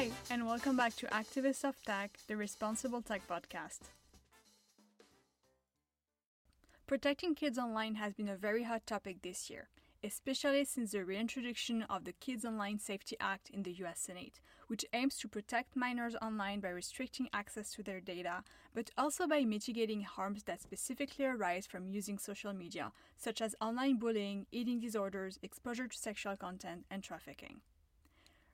Hi, and welcome back to Activists of Tech, the Responsible Tech Podcast. Protecting kids online has been a very hot topic this year, especially since the reintroduction of the Kids Online Safety Act in the US Senate, which aims to protect minors online by restricting access to their data, but also by mitigating harms that specifically arise from using social media, such as online bullying, eating disorders, exposure to sexual content, and trafficking.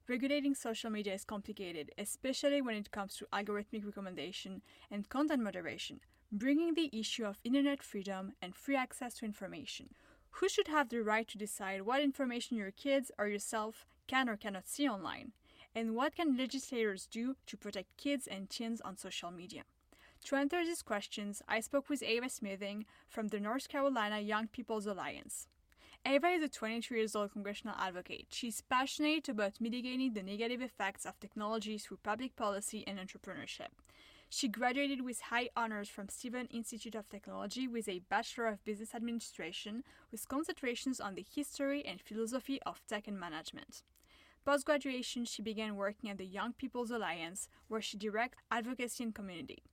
Regulating social media is complicated, especially when it comes to algorithmic recommendation and content moderation, bringing the issue of internet freedom and free access to information. Who should have the right to decide what information your kids or yourself can or cannot see online? And what can legislators do to protect kids and teens on social media? To answer these questions, I spoke with Ava Smithing from the North Carolina Young People's Alliance. Ava is a 22 years old congressional advocate. She's passionate about mitigating the negative effects of technology through public policy and entrepreneurship. She graduated with high honors from Stevens Institute of Technology with a Bachelor of Business Administration with concentrations on the history and philosophy of tech and management. Post graduation, she began working at the Young People's Alliance, where she directs advocacy and community.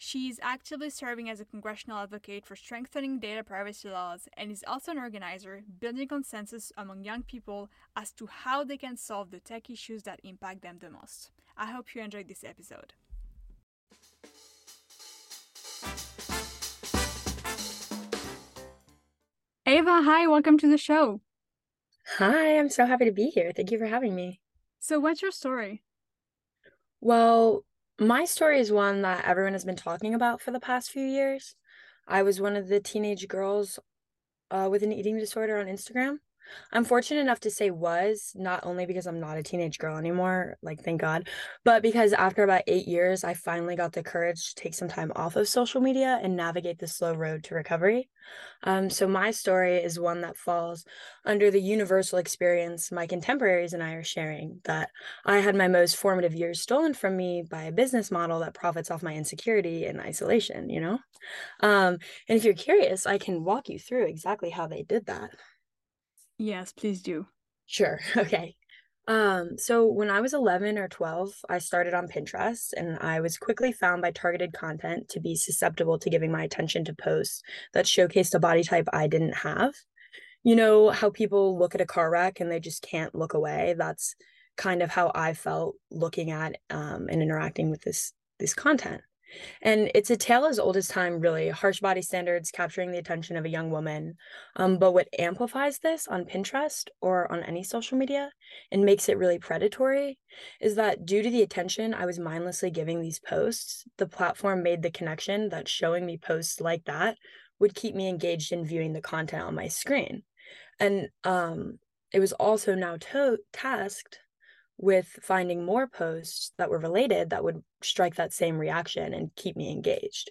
She is actively serving as a congressional advocate for strengthening data privacy laws and is also an organizer, building consensus among young people as to how they can solve the tech issues that impact them the most. I hope you enjoyed this episode. Ava, hi, welcome to the show. Hi, I'm so happy to be here. Thank you for having me. So, what's your story? Well, my story is one that everyone has been talking about for the past few years. I was one of the teenage girls uh, with an eating disorder on Instagram. I'm fortunate enough to say was not only because I'm not a teenage girl anymore, like thank God, but because after about eight years, I finally got the courage to take some time off of social media and navigate the slow road to recovery. Um, so my story is one that falls under the universal experience my contemporaries and I are sharing that I had my most formative years stolen from me by a business model that profits off my insecurity and isolation, you know? Um, and if you're curious, I can walk you through exactly how they did that. Yes, please do. Sure. Okay. Um, so when I was 11 or 12, I started on Pinterest and I was quickly found by targeted content to be susceptible to giving my attention to posts that showcased a body type I didn't have. You know how people look at a car wreck and they just can't look away? That's kind of how I felt looking at um, and interacting with this this content. And it's a tale as old as time, really. Harsh body standards capturing the attention of a young woman. Um, but what amplifies this on Pinterest or on any social media and makes it really predatory is that due to the attention I was mindlessly giving these posts, the platform made the connection that showing me posts like that would keep me engaged in viewing the content on my screen. And um, it was also now to- tasked with finding more posts that were related that would strike that same reaction and keep me engaged.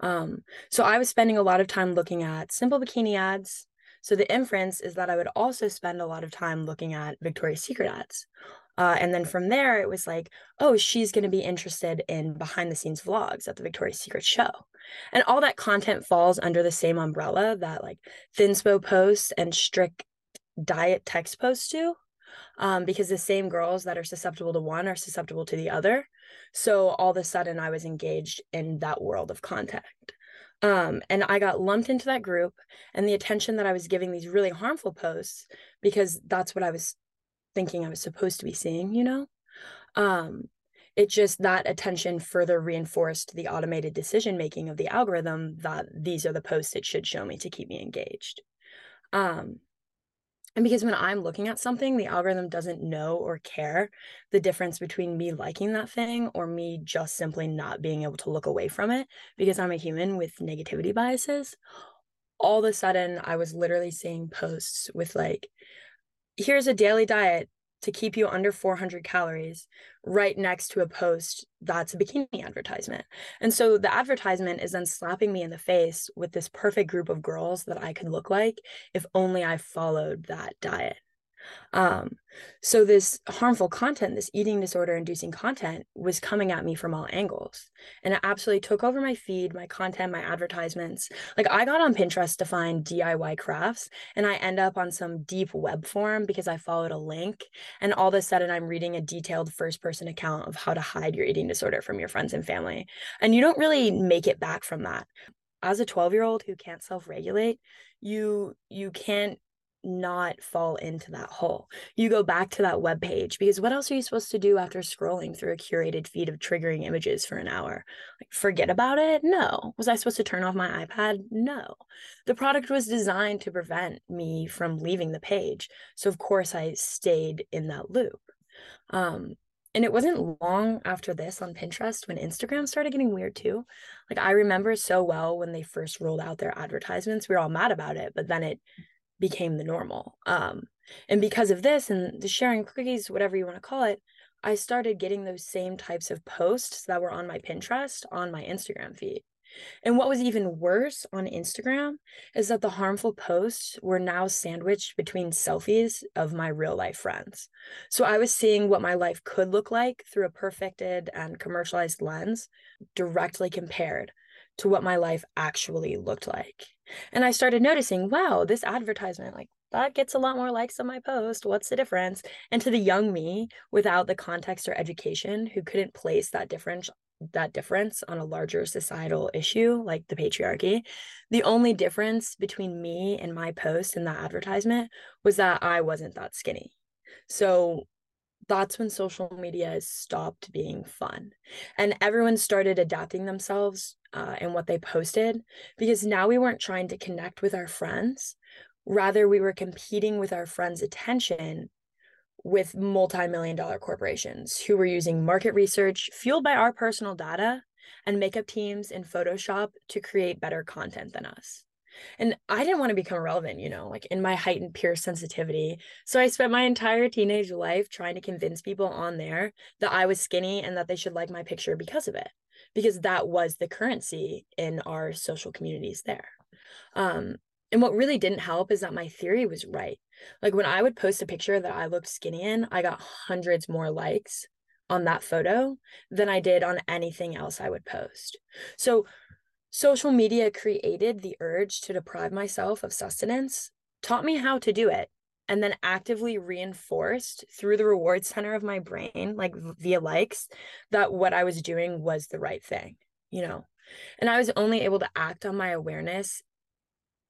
Um, so I was spending a lot of time looking at simple bikini ads. So the inference is that I would also spend a lot of time looking at Victoria's Secret ads. Uh, and then from there, it was like, oh, she's going to be interested in behind the scenes vlogs at the Victoria's Secret show. And all that content falls under the same umbrella that like Thinspo posts and strict diet text posts do um, because the same girls that are susceptible to one are susceptible to the other. So all of a sudden, I was engaged in that world of contact. Um, and I got lumped into that group and the attention that I was giving these really harmful posts because that's what I was thinking I was supposed to be seeing, you know? Um, it just that attention further reinforced the automated decision making of the algorithm that these are the posts it should show me to keep me engaged. Um, and because when I'm looking at something, the algorithm doesn't know or care the difference between me liking that thing or me just simply not being able to look away from it because I'm a human with negativity biases. All of a sudden, I was literally seeing posts with like, here's a daily diet to keep you under 400 calories right next to a post that's a bikini advertisement. And so the advertisement is then slapping me in the face with this perfect group of girls that I could look like if only I followed that diet. Um, so this harmful content, this eating disorder inducing content was coming at me from all angles. And it absolutely took over my feed, my content, my advertisements. Like I got on Pinterest to find DIY crafts and I end up on some deep web forum because I followed a link. And all of a sudden I'm reading a detailed first person account of how to hide your eating disorder from your friends and family. And you don't really make it back from that as a 12 year old who can't self regulate you you can't not fall into that hole. You go back to that web page because what else are you supposed to do after scrolling through a curated feed of triggering images for an hour? Like forget about it? No. Was I supposed to turn off my iPad? No. The product was designed to prevent me from leaving the page. So of course I stayed in that loop. Um and it wasn't long after this on Pinterest when Instagram started getting weird too. Like I remember so well when they first rolled out their advertisements, we were all mad about it, but then it became the normal. Um, and because of this and the sharing cookies, whatever you want to call it, I started getting those same types of posts that were on my Pinterest on my Instagram feed. And what was even worse on Instagram is that the harmful posts were now sandwiched between selfies of my real life friends. So I was seeing what my life could look like through a perfected and commercialized lens, directly compared to what my life actually looked like. And I started noticing, wow, this advertisement, like that gets a lot more likes on my post. What's the difference? And to the young me without the context or education who couldn't place that difference that difference on a larger societal issue like the patriarchy. The only difference between me and my post and that advertisement was that I wasn't that skinny. So that's when social media stopped being fun. And everyone started adapting themselves uh, and what they posted because now we weren't trying to connect with our friends. Rather we were competing with our friends attention with multi-million dollar corporations who were using market research fueled by our personal data and makeup teams in photoshop to create better content than us and I didn't want to become relevant, you know, like in my heightened peer sensitivity. So I spent my entire teenage life trying to convince people on there that I was skinny and that they should like my picture because of it, because that was the currency in our social communities there. Um, and what really didn't help is that my theory was right. Like when I would post a picture that I looked skinny in, I got hundreds more likes on that photo than I did on anything else I would post. So Social media created the urge to deprive myself of sustenance, taught me how to do it, and then actively reinforced through the reward center of my brain, like via likes, that what I was doing was the right thing, you know? And I was only able to act on my awareness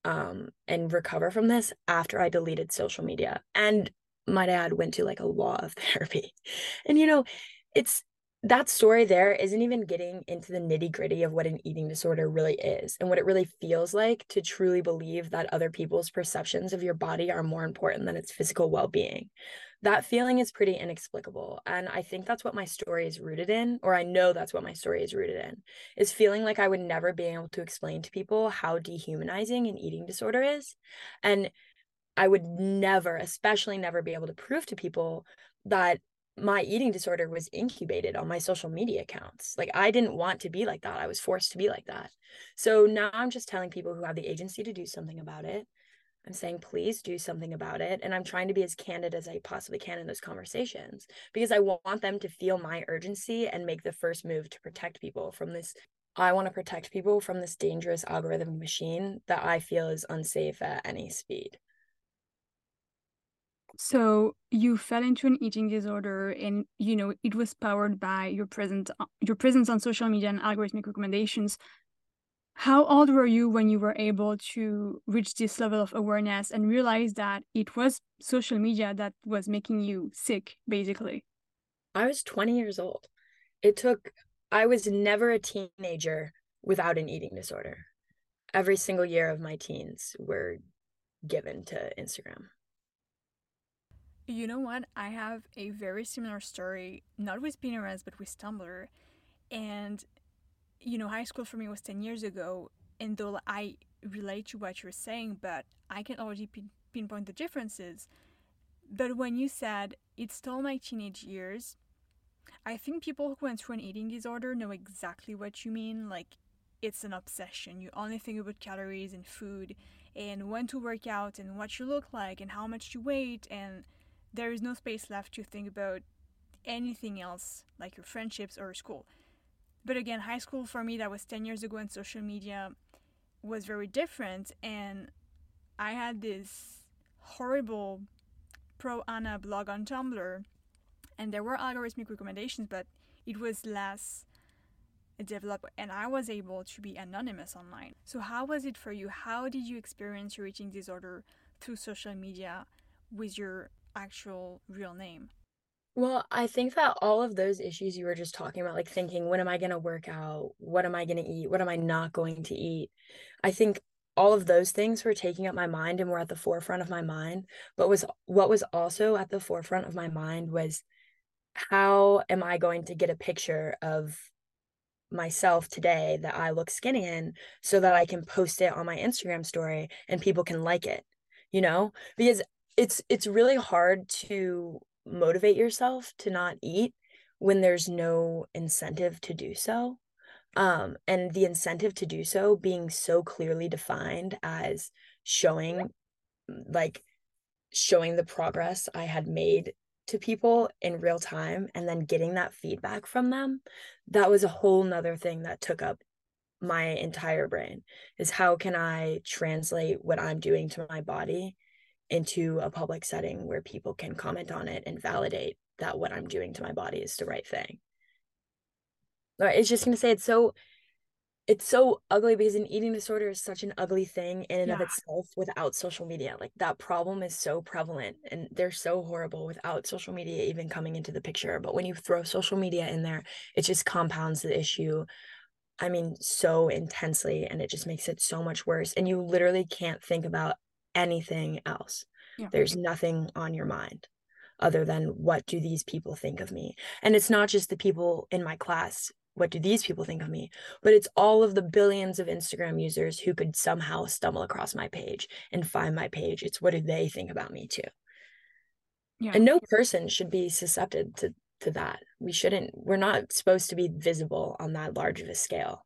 um, and recover from this after I deleted social media. And my dad went to like a law of therapy. And, you know, it's that story there isn't even getting into the nitty gritty of what an eating disorder really is and what it really feels like to truly believe that other people's perceptions of your body are more important than its physical well being. That feeling is pretty inexplicable. And I think that's what my story is rooted in, or I know that's what my story is rooted in, is feeling like I would never be able to explain to people how dehumanizing an eating disorder is. And I would never, especially never be able to prove to people that my eating disorder was incubated on my social media accounts. Like I didn't want to be like that. I was forced to be like that. So now I'm just telling people who have the agency to do something about it. I'm saying, please do something about it. And I'm trying to be as candid as I possibly can in those conversations because I want them to feel my urgency and make the first move to protect people from this. I want to protect people from this dangerous algorithm machine that I feel is unsafe at any speed. So you fell into an eating disorder, and you know it was powered by your presence, uh, your presence on social media and algorithmic recommendations. How old were you when you were able to reach this level of awareness and realize that it was social media that was making you sick, basically? I was 20 years old. It took, I was never a teenager without an eating disorder. Every single year of my teens were given to Instagram. You know what? I have a very similar story, not with Pinterest, but with Tumblr. And, you know, high school for me was 10 years ago. And though I relate to what you're saying, but I can already pin- pinpoint the differences. But when you said it stole my teenage years, I think people who went through an eating disorder know exactly what you mean. Like, it's an obsession. You only think about calories and food and when to work out and what you look like and how much you weigh and there is no space left to think about anything else like your friendships or school. But again, high school for me, that was 10 years ago, and social media was very different. And I had this horrible pro ana blog on Tumblr, and there were algorithmic recommendations, but it was less developed, and I was able to be anonymous online. So, how was it for you? How did you experience your eating disorder through social media with your actual real name? Well, I think that all of those issues you were just talking about, like thinking, when am I going to work out? What am I going to eat? What am I not going to eat? I think all of those things were taking up my mind and were at the forefront of my mind. But was what was also at the forefront of my mind was how am I going to get a picture of myself today that I look skinny in so that I can post it on my Instagram story and people can like it, you know? Because it's it's really hard to motivate yourself to not eat when there's no incentive to do so. Um, and the incentive to do so being so clearly defined as showing like showing the progress I had made to people in real time and then getting that feedback from them that was a whole nother thing that took up my entire brain is how can i translate what i'm doing to my body into a public setting where people can comment on it and validate that what i'm doing to my body is the right thing it's just going to say it's so it's so ugly because an eating disorder is such an ugly thing in and yeah. of itself without social media. Like that problem is so prevalent and they're so horrible without social media even coming into the picture. But when you throw social media in there, it just compounds the issue. I mean, so intensely, and it just makes it so much worse. And you literally can't think about anything else. Yeah. There's nothing on your mind other than what do these people think of me? And it's not just the people in my class what do these people think of me? But it's all of the billions of Instagram users who could somehow stumble across my page and find my page. It's what do they think about me too? Yeah. And no person should be susceptible to to that. We shouldn't we're not supposed to be visible on that large of a scale.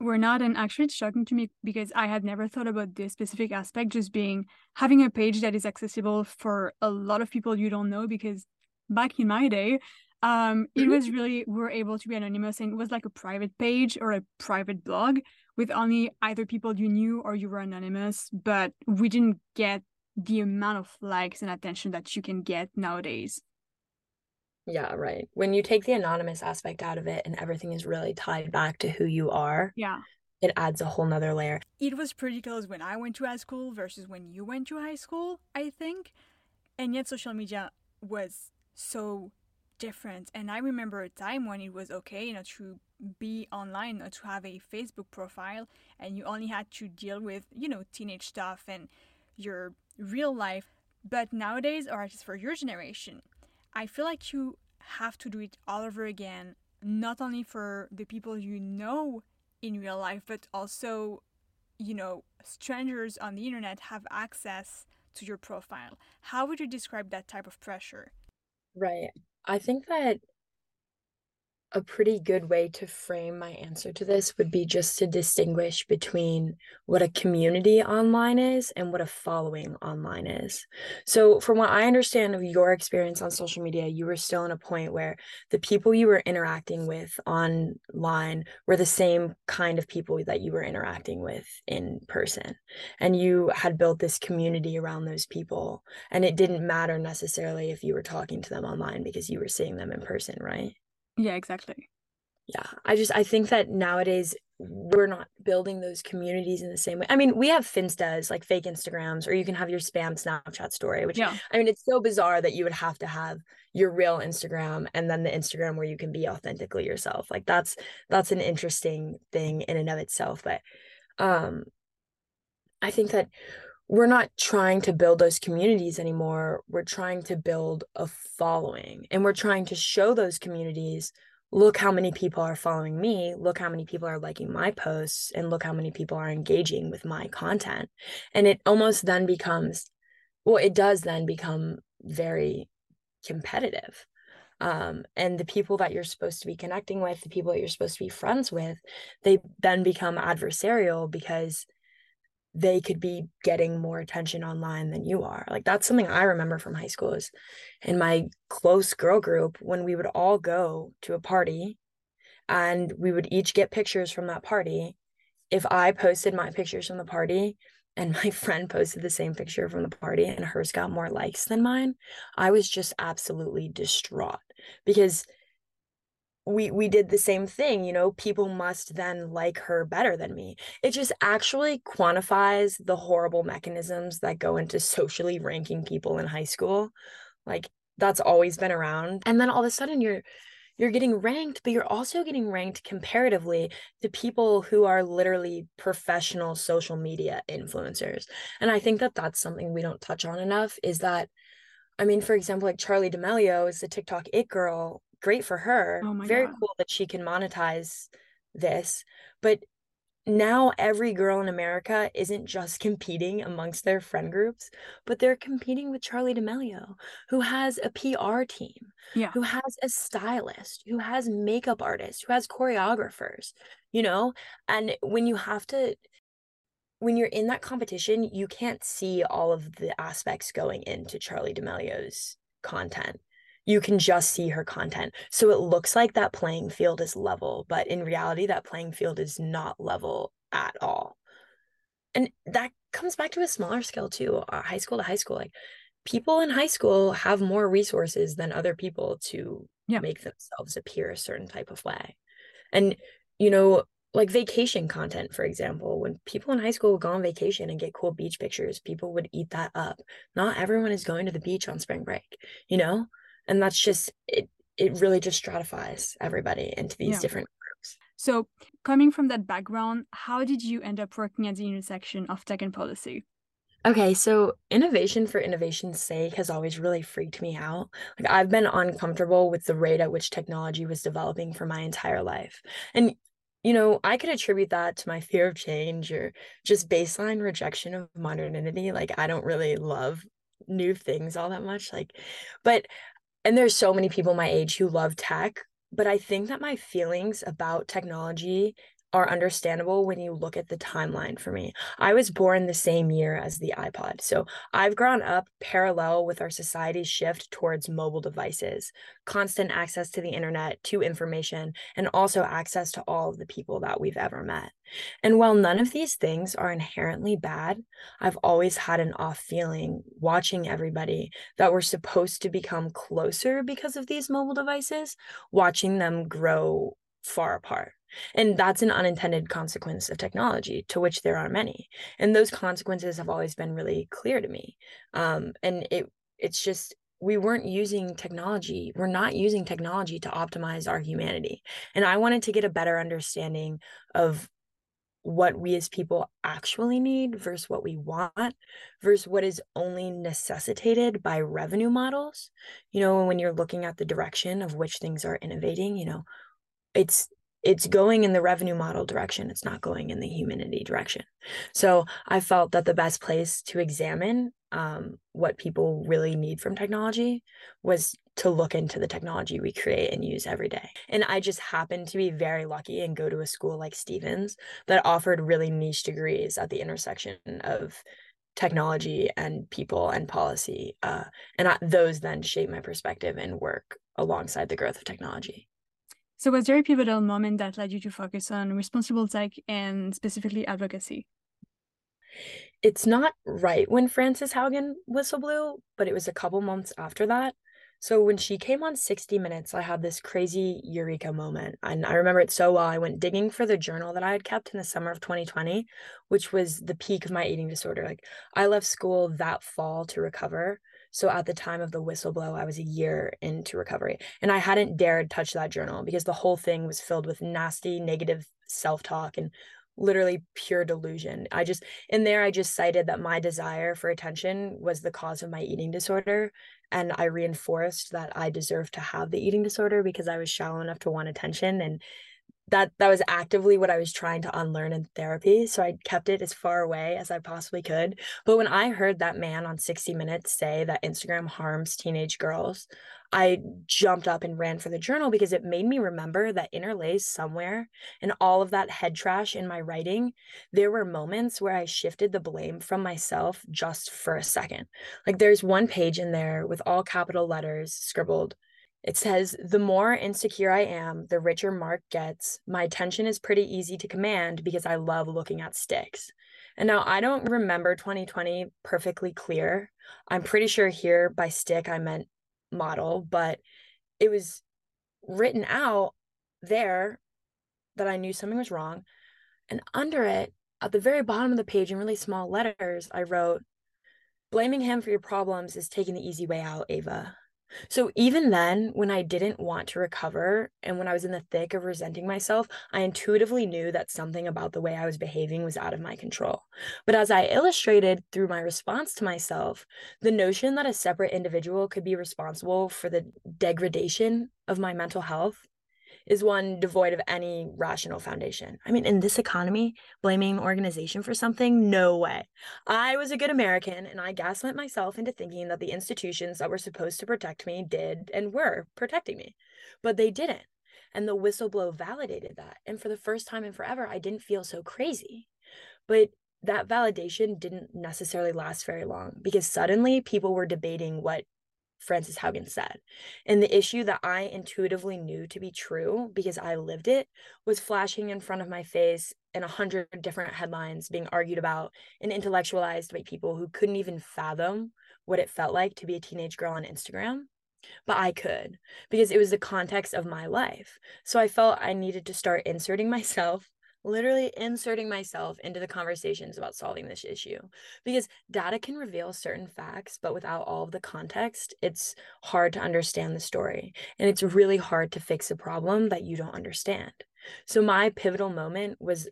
We're not and actually it's shocking to me because I had never thought about this specific aspect just being having a page that is accessible for a lot of people you don't know because back in my day um it mm-hmm. was really we were able to be anonymous and it was like a private page or a private blog with only either people you knew or you were anonymous but we didn't get the amount of likes and attention that you can get nowadays yeah right when you take the anonymous aspect out of it and everything is really tied back to who you are yeah it adds a whole nother layer it was pretty close when i went to high school versus when you went to high school i think and yet social media was so different. And I remember a time when it was okay, you know, to be online or to have a Facebook profile and you only had to deal with, you know, teenage stuff and your real life. But nowadays, or at least for your generation, I feel like you have to do it all over again, not only for the people you know in real life, but also, you know, strangers on the internet have access to your profile. How would you describe that type of pressure? Right. I think that a pretty good way to frame my answer to this would be just to distinguish between what a community online is and what a following online is. So, from what I understand of your experience on social media, you were still in a point where the people you were interacting with online were the same kind of people that you were interacting with in person. And you had built this community around those people. And it didn't matter necessarily if you were talking to them online because you were seeing them in person, right? Yeah, exactly. Yeah. I just I think that nowadays we're not building those communities in the same way. I mean, we have Finstas, like fake Instagrams, or you can have your spam Snapchat story, which yeah. I mean, it's so bizarre that you would have to have your real Instagram and then the Instagram where you can be authentically yourself. Like that's that's an interesting thing in and of itself. But um I think that we're not trying to build those communities anymore. We're trying to build a following and we're trying to show those communities look how many people are following me, look how many people are liking my posts, and look how many people are engaging with my content. And it almost then becomes, well, it does then become very competitive. Um, and the people that you're supposed to be connecting with, the people that you're supposed to be friends with, they then become adversarial because they could be getting more attention online than you are. Like that's something I remember from high school is in my close girl group when we would all go to a party and we would each get pictures from that party. If I posted my pictures from the party and my friend posted the same picture from the party and hers got more likes than mine, I was just absolutely distraught because we we did the same thing you know people must then like her better than me. It just actually quantifies the horrible mechanisms that go into socially ranking people in high school. Like that's always been around. And then all of a sudden you're you're getting ranked but you're also getting ranked comparatively to people who are literally professional social media influencers. And i think that that's something we don't touch on enough is that i mean for example like Charli d'amelio is the tiktok it girl great for her. Oh Very God. cool that she can monetize this. But now every girl in America isn't just competing amongst their friend groups, but they're competing with Charli D'Amelio, who has a PR team, yeah. who has a stylist, who has makeup artists, who has choreographers, you know? And when you have to when you're in that competition, you can't see all of the aspects going into Charli D'Amelio's content you can just see her content. So it looks like that playing field is level, but in reality, that playing field is not level at all. And that comes back to a smaller scale too, uh, high school to high school. Like people in high school have more resources than other people to yeah. make themselves appear a certain type of way. And, you know, like vacation content, for example, when people in high school would go on vacation and get cool beach pictures, people would eat that up. Not everyone is going to the beach on spring break, you know? And that's just it it really just stratifies everybody into these yeah. different groups so coming from that background how did you end up working at the intersection of tech and policy Okay, so innovation for innovation's sake has always really freaked me out. Like I've been uncomfortable with the rate at which technology was developing for my entire life. And you know, I could attribute that to my fear of change or just baseline rejection of modernity. Like I don't really love new things all that much. Like, but and there's so many people my age who love tech but i think that my feelings about technology are understandable when you look at the timeline for me. I was born the same year as the iPod. So I've grown up parallel with our society's shift towards mobile devices, constant access to the internet, to information, and also access to all of the people that we've ever met. And while none of these things are inherently bad, I've always had an off feeling watching everybody that we're supposed to become closer because of these mobile devices, watching them grow far apart. And that's an unintended consequence of technology, to which there are many. And those consequences have always been really clear to me. Um, and it it's just we weren't using technology we're not using technology to optimize our humanity and i wanted to get a better understanding of what we as people actually need versus what we want versus what is only necessitated by revenue models you know when you're looking at the direction of which things are innovating you know it's it's going in the revenue model direction it's not going in the humanity direction. So i felt that the best place to examine um, what people really need from technology was to look into the technology we create and use every day. And i just happened to be very lucky and go to a school like stevens that offered really niche degrees at the intersection of technology and people and policy uh, and I, those then shape my perspective and work alongside the growth of technology so, was there a pivotal moment that led you to focus on responsible tech and specifically advocacy? It's not right when Frances Haugen whistle blew, but it was a couple months after that. So when she came on 60 Minutes, I had this crazy eureka moment. And I remember it so well. I went digging for the journal that I had kept in the summer of 2020, which was the peak of my eating disorder. Like I left school that fall to recover. So at the time of the whistleblow, I was a year into recovery and I hadn't dared touch that journal because the whole thing was filled with nasty, negative self talk and literally pure delusion. I just, in there, I just cited that my desire for attention was the cause of my eating disorder. And I reinforced that I deserved to have the eating disorder because I was shallow enough to want attention. And that that was actively what I was trying to unlearn in therapy. So I kept it as far away as I possibly could. But when I heard that man on 60 Minutes say that Instagram harms teenage girls, I jumped up and ran for the journal because it made me remember that interlays somewhere in all of that head trash in my writing, there were moments where I shifted the blame from myself just for a second. Like there's one page in there with all capital letters scribbled it says, the more insecure I am, the richer Mark gets. My attention is pretty easy to command because I love looking at sticks. And now I don't remember 2020 perfectly clear. I'm pretty sure here by stick I meant model, but it was written out there that I knew something was wrong. And under it, at the very bottom of the page in really small letters, I wrote, Blaming him for your problems is taking the easy way out, Ava. So even then, when I didn't want to recover and when I was in the thick of resenting myself, I intuitively knew that something about the way I was behaving was out of my control. But as I illustrated through my response to myself, the notion that a separate individual could be responsible for the degradation of my mental health is one devoid of any rational foundation. I mean, in this economy, blaming an organization for something, no way. I was a good American and I gaslit myself into thinking that the institutions that were supposed to protect me did and were protecting me, but they didn't. And the whistleblow validated that. And for the first time in forever, I didn't feel so crazy. But that validation didn't necessarily last very long because suddenly people were debating what Frances Haugen said. And the issue that I intuitively knew to be true because I lived it was flashing in front of my face in a hundred different headlines being argued about and intellectualized by people who couldn't even fathom what it felt like to be a teenage girl on Instagram. But I could because it was the context of my life. So I felt I needed to start inserting myself literally inserting myself into the conversations about solving this issue because data can reveal certain facts but without all of the context it's hard to understand the story and it's really hard to fix a problem that you don't understand so my pivotal moment was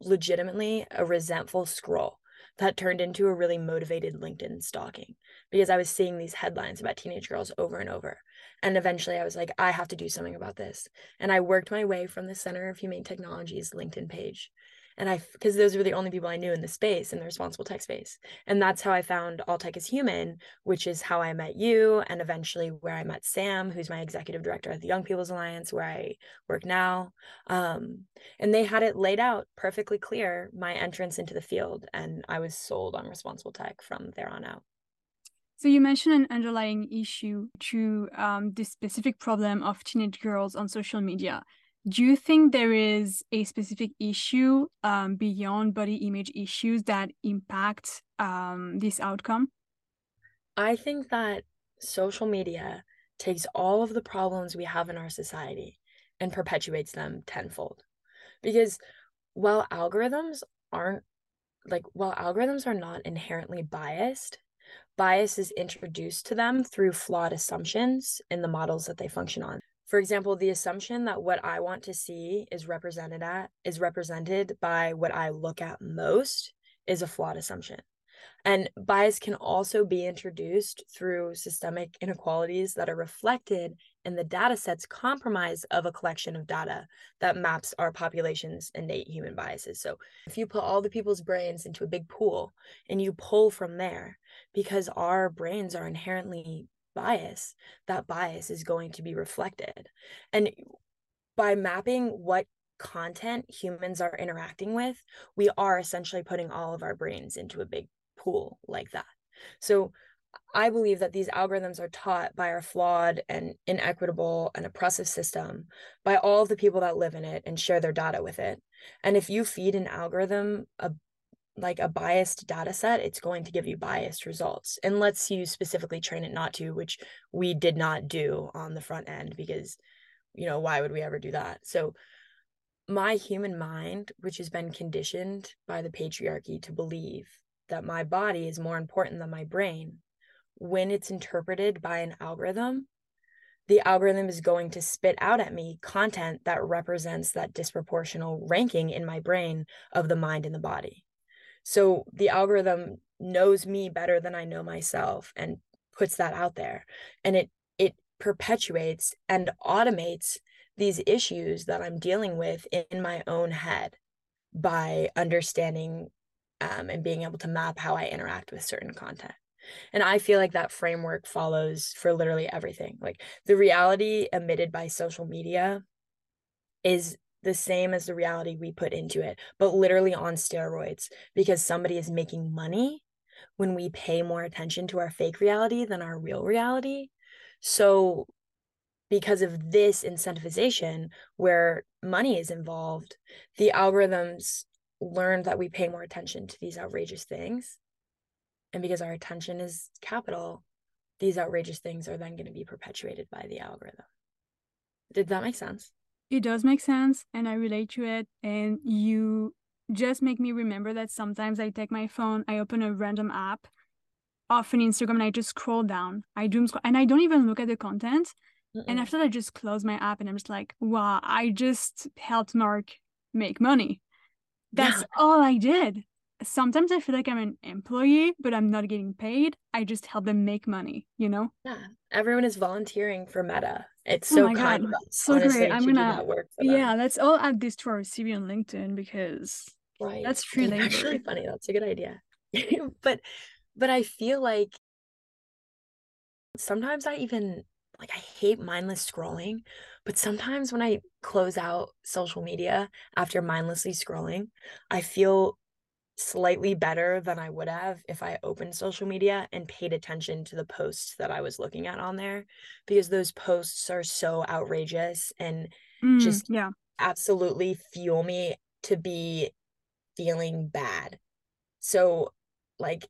legitimately a resentful scroll that turned into a really motivated LinkedIn stalking because I was seeing these headlines about teenage girls over and over. And eventually I was like, I have to do something about this. And I worked my way from the Center of Humane Technology's LinkedIn page and I, because those were the only people I knew in the space, in the responsible tech space. And that's how I found All Tech is Human, which is how I met you, and eventually where I met Sam, who's my executive director at the Young People's Alliance, where I work now. Um, and they had it laid out perfectly clear, my entrance into the field. And I was sold on responsible tech from there on out. So you mentioned an underlying issue to um, this specific problem of teenage girls on social media do you think there is a specific issue um, beyond body image issues that impact um, this outcome? I think that social media takes all of the problems we have in our society and perpetuates them tenfold. Because while algorithms aren't like, while algorithms are not inherently biased, bias is introduced to them through flawed assumptions in the models that they function on for example the assumption that what i want to see is represented at is represented by what i look at most is a flawed assumption and bias can also be introduced through systemic inequalities that are reflected in the data sets compromise of a collection of data that maps our population's innate human biases. So if you put all the people's brains into a big pool and you pull from there, because our brains are inherently biased. that bias is going to be reflected. And by mapping what content humans are interacting with, we are essentially putting all of our brains into a big pool like that. So I believe that these algorithms are taught by our flawed and inequitable and oppressive system by all of the people that live in it and share their data with it. And if you feed an algorithm a like a biased data set, it's going to give you biased results unless you specifically train it not to, which we did not do on the front end because, you know, why would we ever do that? So, my human mind, which has been conditioned by the patriarchy to believe that my body is more important than my brain, when it's interpreted by an algorithm, the algorithm is going to spit out at me content that represents that disproportional ranking in my brain of the mind and the body. So the algorithm knows me better than I know myself and puts that out there. And it it perpetuates and automates these issues that I'm dealing with in my own head by understanding um, and being able to map how I interact with certain content. And I feel like that framework follows for literally everything. Like the reality emitted by social media is the same as the reality we put into it, but literally on steroids because somebody is making money when we pay more attention to our fake reality than our real reality. So, because of this incentivization where money is involved, the algorithms learn that we pay more attention to these outrageous things. And because our attention is capital, these outrageous things are then going to be perpetuated by the algorithm. Did that make sense? It does make sense and I relate to it. And you just make me remember that sometimes I take my phone, I open a random app, often Instagram, and I just scroll down. I doom scroll and I don't even look at the content. Mm-mm. And after that, I just close my app and I'm just like, wow, I just helped Mark make money. That's yeah. all I did. Sometimes I feel like I'm an employee, but I'm not getting paid. I just help them make money, you know? Yeah. Everyone is volunteering for Meta. It's oh so oh kind God. of us. So Honestly, great. I'm gonna Yeah, let's all add this to our CV on LinkedIn because right. that's labor. Actually funny. That's a good idea. but but I feel like sometimes I even like I hate mindless scrolling, but sometimes when I close out social media after mindlessly scrolling, I feel slightly better than I would have if I opened social media and paid attention to the posts that I was looking at on there because those posts are so outrageous and mm, just yeah absolutely fuel me to be feeling bad. So like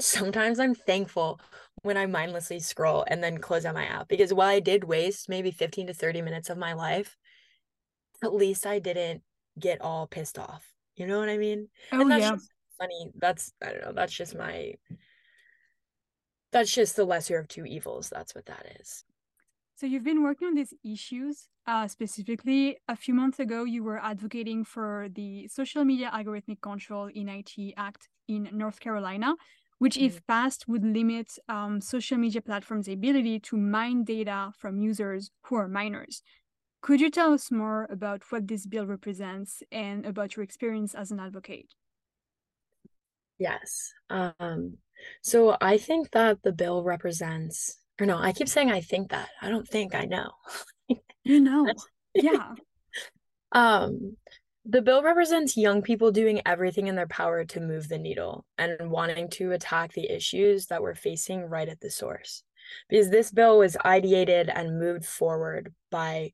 sometimes I'm thankful when I mindlessly scroll and then close out my app because while I did waste maybe 15 to 30 minutes of my life, at least I didn't get all pissed off. You know what I mean? Oh, and that's yeah. funny. That's I don't know, that's just my that's just the lesser of two evils. That's what that is. So you've been working on these issues. Uh, specifically, a few months ago, you were advocating for the Social Media Algorithmic Control in IT Act in North Carolina, which, mm-hmm. if passed, would limit um, social media platforms' ability to mine data from users who are minors. Could you tell us more about what this bill represents and about your experience as an advocate? Yes. Um, so I think that the bill represents or no, I keep saying I think that. I don't think I know. you know. yeah. Um the bill represents young people doing everything in their power to move the needle and wanting to attack the issues that we're facing right at the source. Because this bill was ideated and moved forward by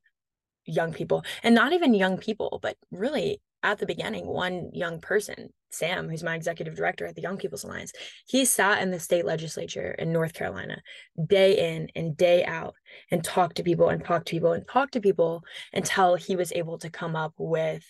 young people, and not even young people, but really at the beginning, one young person, Sam, who's my executive director at the Young People's Alliance, he sat in the state legislature in North Carolina day in and day out and talked to people and talked to people and talked to people until he was able to come up with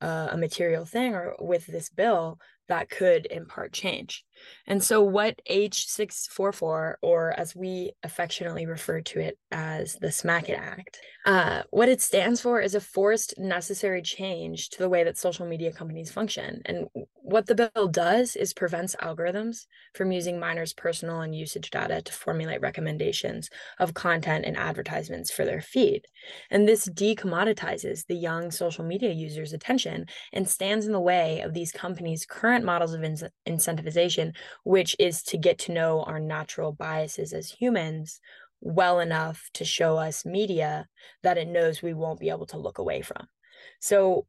uh, a material thing or with this bill that could impart change. And so, what H644, or as we affectionately refer to it as the Smack It Act, uh, what it stands for is a forced necessary change to the way that social media companies function. And what the bill does is prevents algorithms from using minors' personal and usage data to formulate recommendations of content and advertisements for their feed. And this decommoditizes the young social media users' attention and stands in the way of these companies' current models of in- incentivization which is to get to know our natural biases as humans well enough to show us media that it knows we won't be able to look away from. So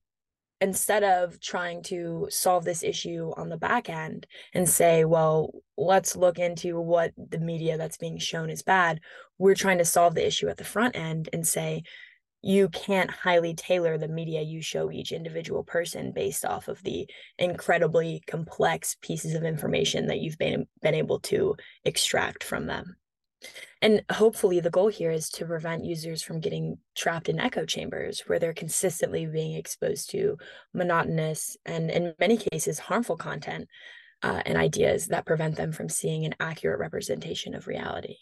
instead of trying to solve this issue on the back end and say, well, let's look into what the media that's being shown is bad, we're trying to solve the issue at the front end and say, you can't highly tailor the media you show each individual person based off of the incredibly complex pieces of information that you've been been able to extract from them. And hopefully the goal here is to prevent users from getting trapped in echo chambers where they're consistently being exposed to monotonous and in many cases harmful content uh, and ideas that prevent them from seeing an accurate representation of reality.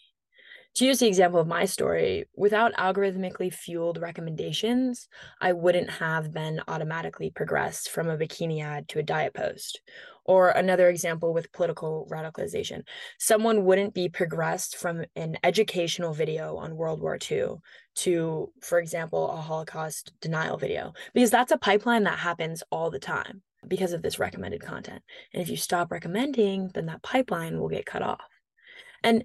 To use the example of my story, without algorithmically fueled recommendations, I wouldn't have been automatically progressed from a bikini ad to a diet post. Or another example with political radicalization someone wouldn't be progressed from an educational video on World War II to, for example, a Holocaust denial video, because that's a pipeline that happens all the time because of this recommended content. And if you stop recommending, then that pipeline will get cut off. And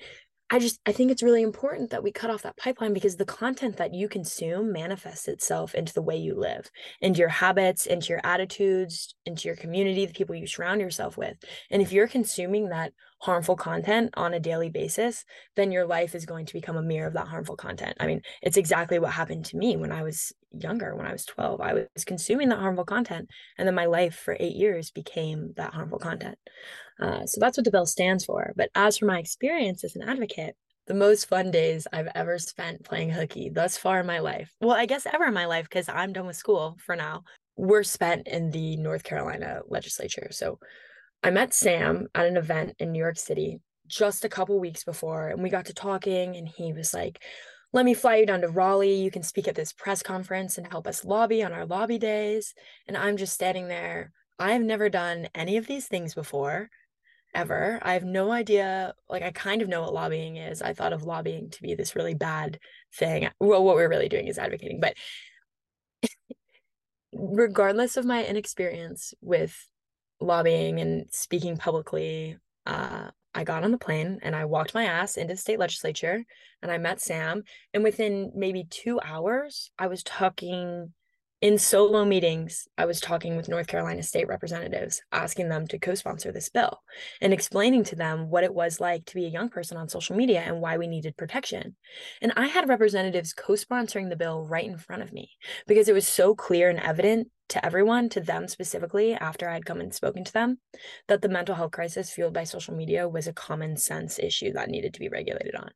I just I think it's really important that we cut off that pipeline because the content that you consume manifests itself into the way you live, into your habits, into your attitudes, into your community, the people you surround yourself with. And if you're consuming that harmful content on a daily basis, then your life is going to become a mirror of that harmful content. I mean, it's exactly what happened to me when I was younger, when I was 12. I was consuming that harmful content, and then my life for eight years became that harmful content. Uh, so that's what the bill stands for. But as for my experience as an advocate, the most fun days I've ever spent playing hooky thus far in my life, well, I guess ever in my life, because I'm done with school for now, were spent in the North Carolina legislature. So I met Sam at an event in New York City just a couple weeks before, and we got to talking, and he was like, let me fly you down to Raleigh. You can speak at this press conference and help us lobby on our lobby days. And I'm just standing there. I have never done any of these things before, ever. I have no idea. Like, I kind of know what lobbying is. I thought of lobbying to be this really bad thing. Well, what we're really doing is advocating. But regardless of my inexperience with lobbying and speaking publicly, uh, I got on the plane and I walked my ass into the state legislature and I met Sam. And within maybe two hours, I was talking in solo meetings, I was talking with North Carolina state representatives, asking them to co sponsor this bill and explaining to them what it was like to be a young person on social media and why we needed protection. And I had representatives co sponsoring the bill right in front of me because it was so clear and evident to everyone, to them specifically, after I'd come and spoken to them, that the mental health crisis fueled by social media was a common sense issue that needed to be regulated on.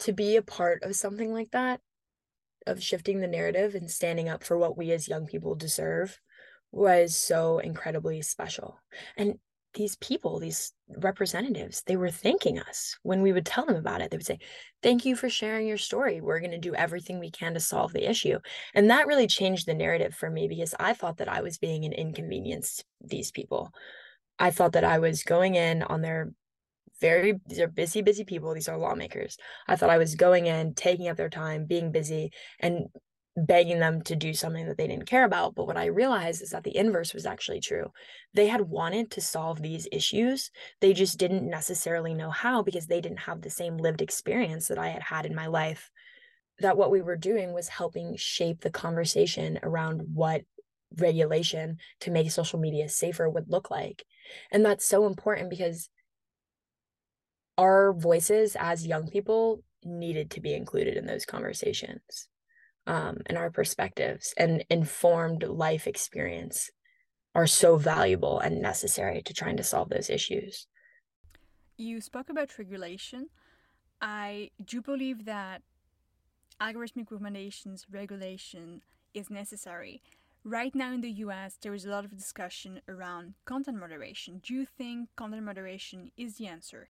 To be a part of something like that of shifting the narrative and standing up for what we as young people deserve was so incredibly special. And these people, these representatives, they were thanking us when we would tell them about it. They would say, Thank you for sharing your story. We're going to do everything we can to solve the issue. And that really changed the narrative for me because I thought that I was being an inconvenience to these people. I thought that I was going in on their very these are busy busy people these are lawmakers i thought i was going in taking up their time being busy and begging them to do something that they didn't care about but what i realized is that the inverse was actually true. They had wanted to solve these issues they just didn't necessarily know how because they didn't have the same lived experience that i had had in my life that what we were doing was helping shape the conversation around what regulation to make social media safer would look like. And that's so important because our voices as young people needed to be included in those conversations um, and our perspectives and informed life experience are so valuable and necessary to trying to solve those issues. You spoke about regulation. I do believe that algorithmic recommendations regulation is necessary. Right now in the US, there is a lot of discussion around content moderation. Do you think content moderation is the answer?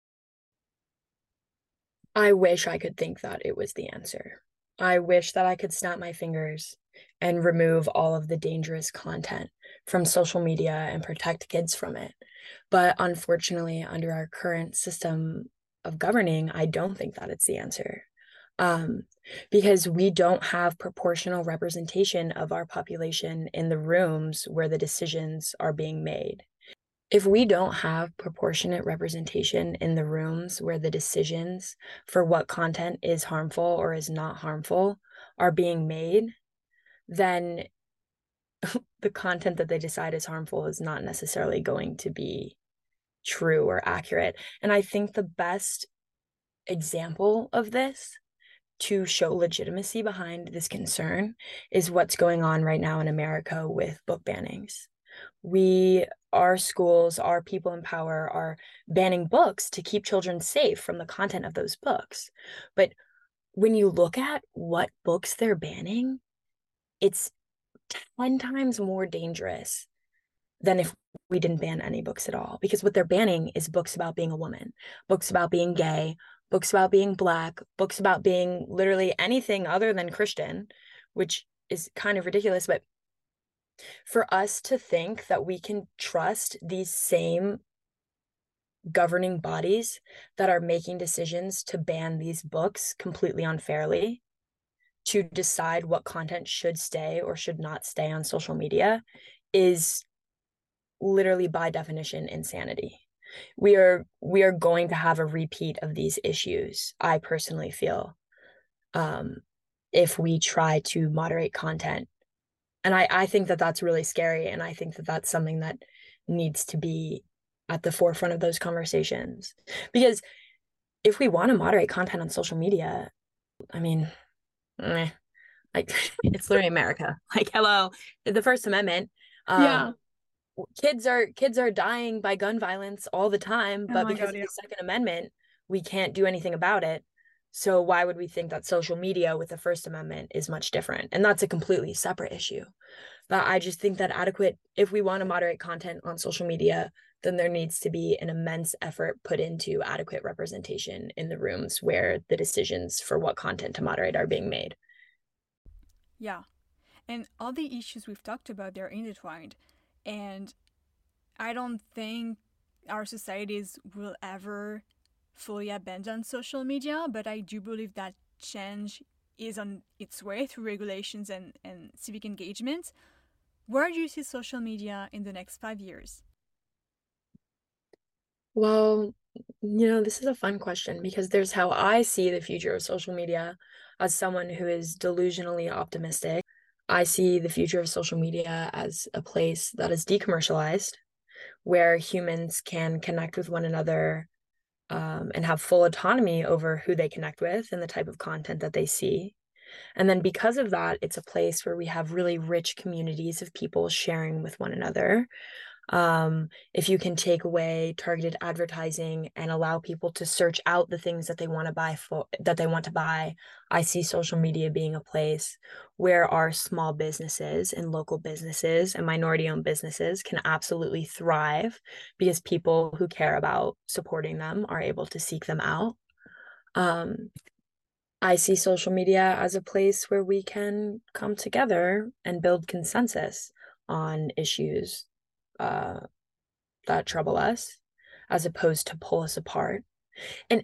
I wish I could think that it was the answer. I wish that I could snap my fingers and remove all of the dangerous content from social media and protect kids from it. But unfortunately, under our current system of governing, I don't think that it's the answer. Um, because we don't have proportional representation of our population in the rooms where the decisions are being made if we don't have proportionate representation in the rooms where the decisions for what content is harmful or is not harmful are being made, then the content that they decide is harmful is not necessarily going to be true or accurate. And I think the best example of this to show legitimacy behind this concern is what's going on right now in America with book bannings we our schools our people in power are banning books to keep children safe from the content of those books but when you look at what books they're banning it's 10 times more dangerous than if we didn't ban any books at all because what they're banning is books about being a woman books about being gay books about being black, books about being literally anything other than Christian, which is kind of ridiculous. But for us to think that we can trust these same governing bodies that are making decisions to ban these books completely unfairly to decide what content should stay or should not stay on social media is literally by definition insanity. We are we are going to have a repeat of these issues i personally feel um if we try to moderate content and i i think that that's really scary and i think that that's something that needs to be at the forefront of those conversations. Because if we want to moderate content on social media i mean eh, like it's literally america. Like hello the first amendment um, yeah. kids are kids are dying by gun violence all the time oh but oh because God, of yeah. the second amendment we can't do anything about it so why would we think that social media with the first amendment is much different? And that's a completely separate issue. But i just think that adequate if we want to moderate content on social media then there needs to be an immense effort put into adequate representation in the rooms where the decisions for what content to moderate are being made. Yeah. And all the issues we've talked about they're intertwined. And I don't think our societies will ever fully abandon social media, but I do believe that change is on its way through regulations and, and civic engagement. Where do you see social media in the next five years? Well, you know, this is a fun question because there's how I see the future of social media as someone who is delusionally optimistic. I see the future of social media as a place that is decommercialized, where humans can connect with one another um, and have full autonomy over who they connect with and the type of content that they see. And then because of that, it's a place where we have really rich communities of people sharing with one another, um, if you can take away targeted advertising and allow people to search out the things that they want to buy for that they want to buy i see social media being a place where our small businesses and local businesses and minority owned businesses can absolutely thrive because people who care about supporting them are able to seek them out. Um, I see social media as a place where we can come together and build consensus on issues uh, that trouble us as opposed to pull us apart. And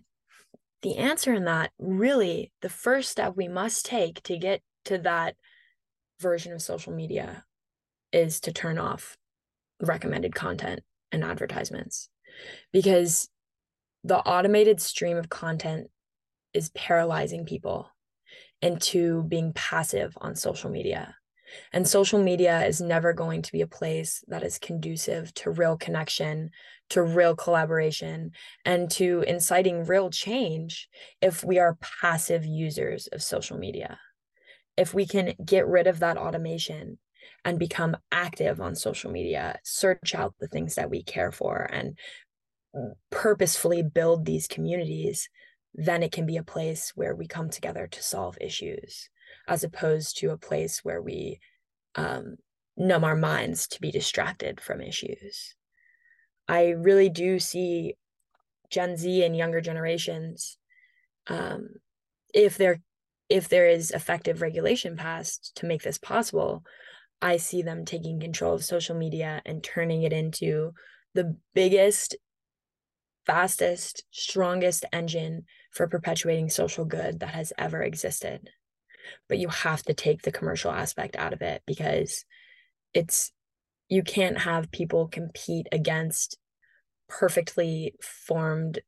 the answer in that really, the first step we must take to get to that version of social media is to turn off recommended content and advertisements because the automated stream of content is paralyzing people into being passive on social media. And social media is never going to be a place that is conducive to real connection, to real collaboration, and to inciting real change if we are passive users of social media. If we can get rid of that automation and become active on social media, search out the things that we care for, and purposefully build these communities, then it can be a place where we come together to solve issues as opposed to a place where we um, numb our minds to be distracted from issues. I really do see Gen Z and younger generations, um, if there if there is effective regulation passed to make this possible, I see them taking control of social media and turning it into the biggest, fastest, strongest engine for perpetuating social good that has ever existed but you have to take the commercial aspect out of it because it's you can't have people compete against perfectly formed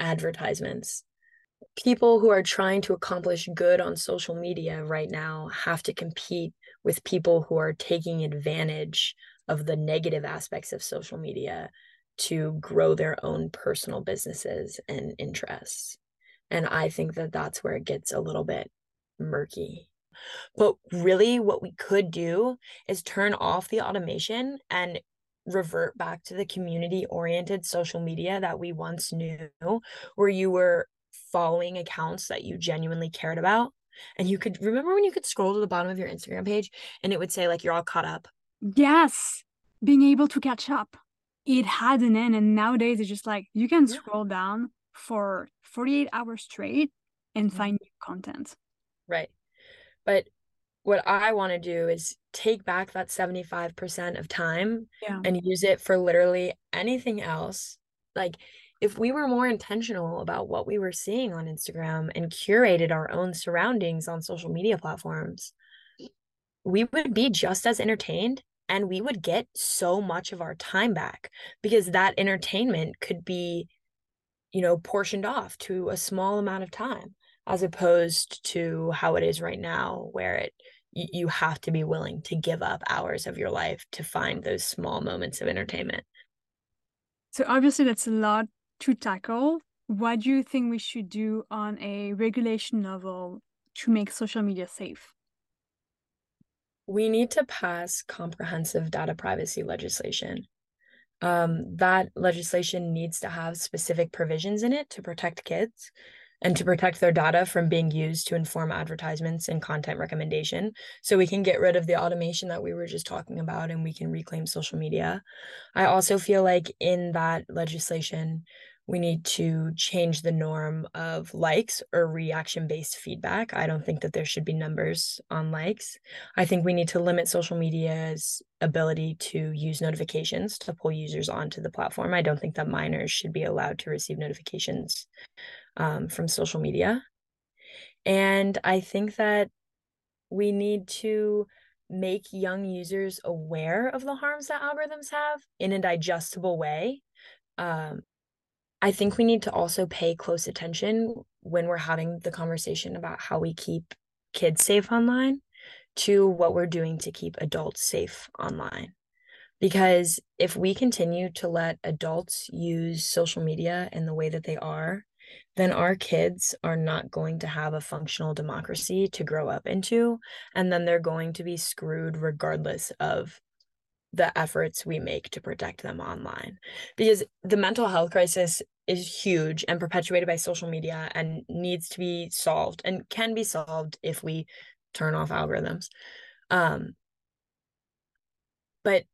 advertisements. People who are trying to accomplish good on social media right now have to compete with people who are taking advantage of the negative aspects of social media to grow their own personal businesses and interests. And i think that that's where it gets a little bit murky. But really, what we could do is turn off the automation and revert back to the community oriented social media that we once knew, where you were following accounts that you genuinely cared about. And you could remember when you could scroll to the bottom of your Instagram page and it would say, like, you're all caught up. Yes. Being able to catch up. It had an end. And nowadays it's just like you can scroll down for 48 hours straight and mm-hmm. find new content. Right. But what I want to do is take back that 75% of time yeah. and use it for literally anything else. Like if we were more intentional about what we were seeing on Instagram and curated our own surroundings on social media platforms, we would be just as entertained and we would get so much of our time back because that entertainment could be you know portioned off to a small amount of time as opposed to how it is right now where it you have to be willing to give up hours of your life to find those small moments of entertainment. So obviously that's a lot to tackle. What do you think we should do on a regulation level to make social media safe? We need to pass comprehensive data privacy legislation. Um, that legislation needs to have specific provisions in it to protect kids and to protect their data from being used to inform advertisements and content recommendation. So we can get rid of the automation that we were just talking about and we can reclaim social media. I also feel like in that legislation, we need to change the norm of likes or reaction based feedback. I don't think that there should be numbers on likes. I think we need to limit social media's ability to use notifications to pull users onto the platform. I don't think that minors should be allowed to receive notifications um, from social media. And I think that we need to make young users aware of the harms that algorithms have in a digestible way. Um, I think we need to also pay close attention when we're having the conversation about how we keep kids safe online to what we're doing to keep adults safe online. Because if we continue to let adults use social media in the way that they are, then our kids are not going to have a functional democracy to grow up into. And then they're going to be screwed regardless of the efforts we make to protect them online because the mental health crisis is huge and perpetuated by social media and needs to be solved and can be solved if we turn off algorithms um but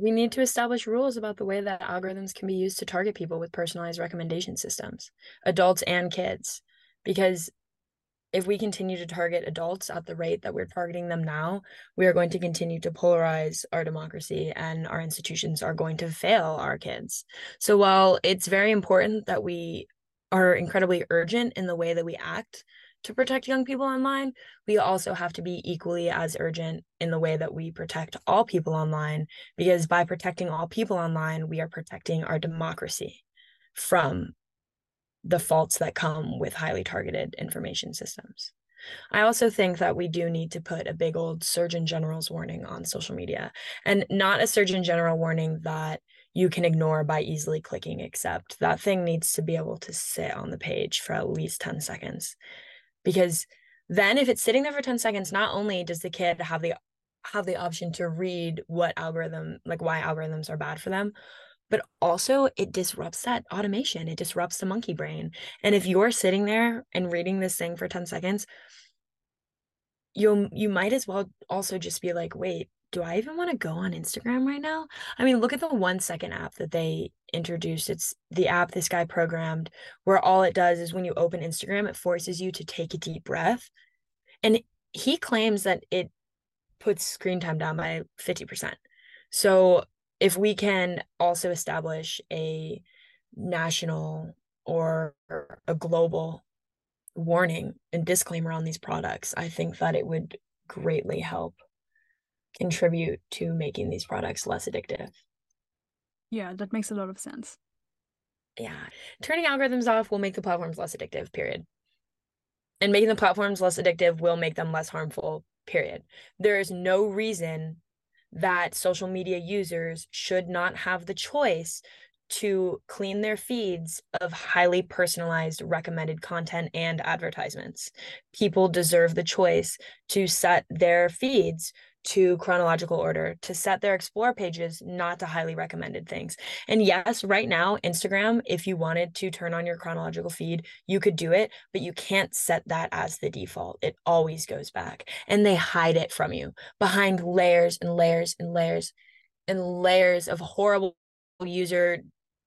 we need to establish rules about the way that algorithms can be used to target people with personalized recommendation systems adults and kids because if we continue to target adults at the rate that we're targeting them now, we are going to continue to polarize our democracy and our institutions are going to fail our kids. So while it's very important that we are incredibly urgent in the way that we act to protect young people online, we also have to be equally as urgent in the way that we protect all people online, because by protecting all people online, we are protecting our democracy from the faults that come with highly targeted information systems. I also think that we do need to put a big old Surgeon General's warning on social media and not a Surgeon General warning that you can ignore by easily clicking accept. That thing needs to be able to sit on the page for at least 10 seconds. Because then if it's sitting there for 10 seconds, not only does the kid have the have the option to read what algorithm like why algorithms are bad for them, but also it disrupts that automation. It disrupts the monkey brain. And if you're sitting there and reading this thing for 10 seconds you'll you might as well also just be like wait do i even want to go on instagram right now? I mean look at the one second app that they introduced. It's the app this guy programmed where all it does is when you open instagram it forces you to take a deep breath and he claims that it puts screen time down by 50% so if we can also establish a national or a global warning and disclaimer on these products, I think that it would greatly help contribute to making these products less addictive. Yeah, that makes a lot of sense. Yeah. Turning algorithms off will make the platforms less addictive, period. And making the platforms less addictive will make them less harmful, period. There is no reason that social media users should not have the choice to clean their feeds of highly personalized recommended content and advertisements. People deserve the choice to set their feeds to chronological order, to set their explore pages not to highly recommended things. And yes, right now, Instagram, if you wanted to turn on your chronological feed, you could do it, but you can't set that as the default. It always goes back and they hide it from you behind layers and layers and layers and layers of horrible user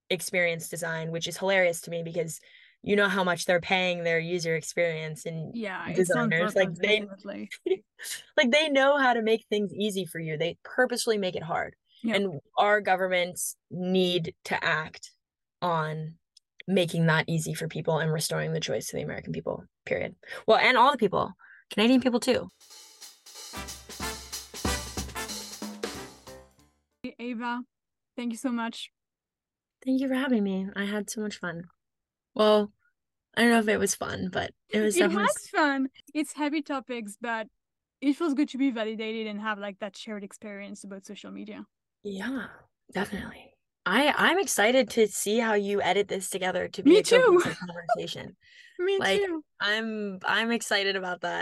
experience design, which is hilarious to me because you know how much they're paying their user experience and Yeah, designers. Like they like they know how to make things easy for you. They purposely make it hard. Yeah. And our governments need to act on making that easy for people and restoring the choice to the American people. Period. Well, and all the people, Canadian people too. Ava, thank you so much. Thank you for having me. I had so much fun. Well, I don't know if it was fun, but it was It has fun. It's heavy topics, but it feels good to be validated and have like that shared experience about social media. yeah, definitely. I I'm excited to see how you edit this together to be Me a too. conversation. Me Like too. I'm I'm excited about that.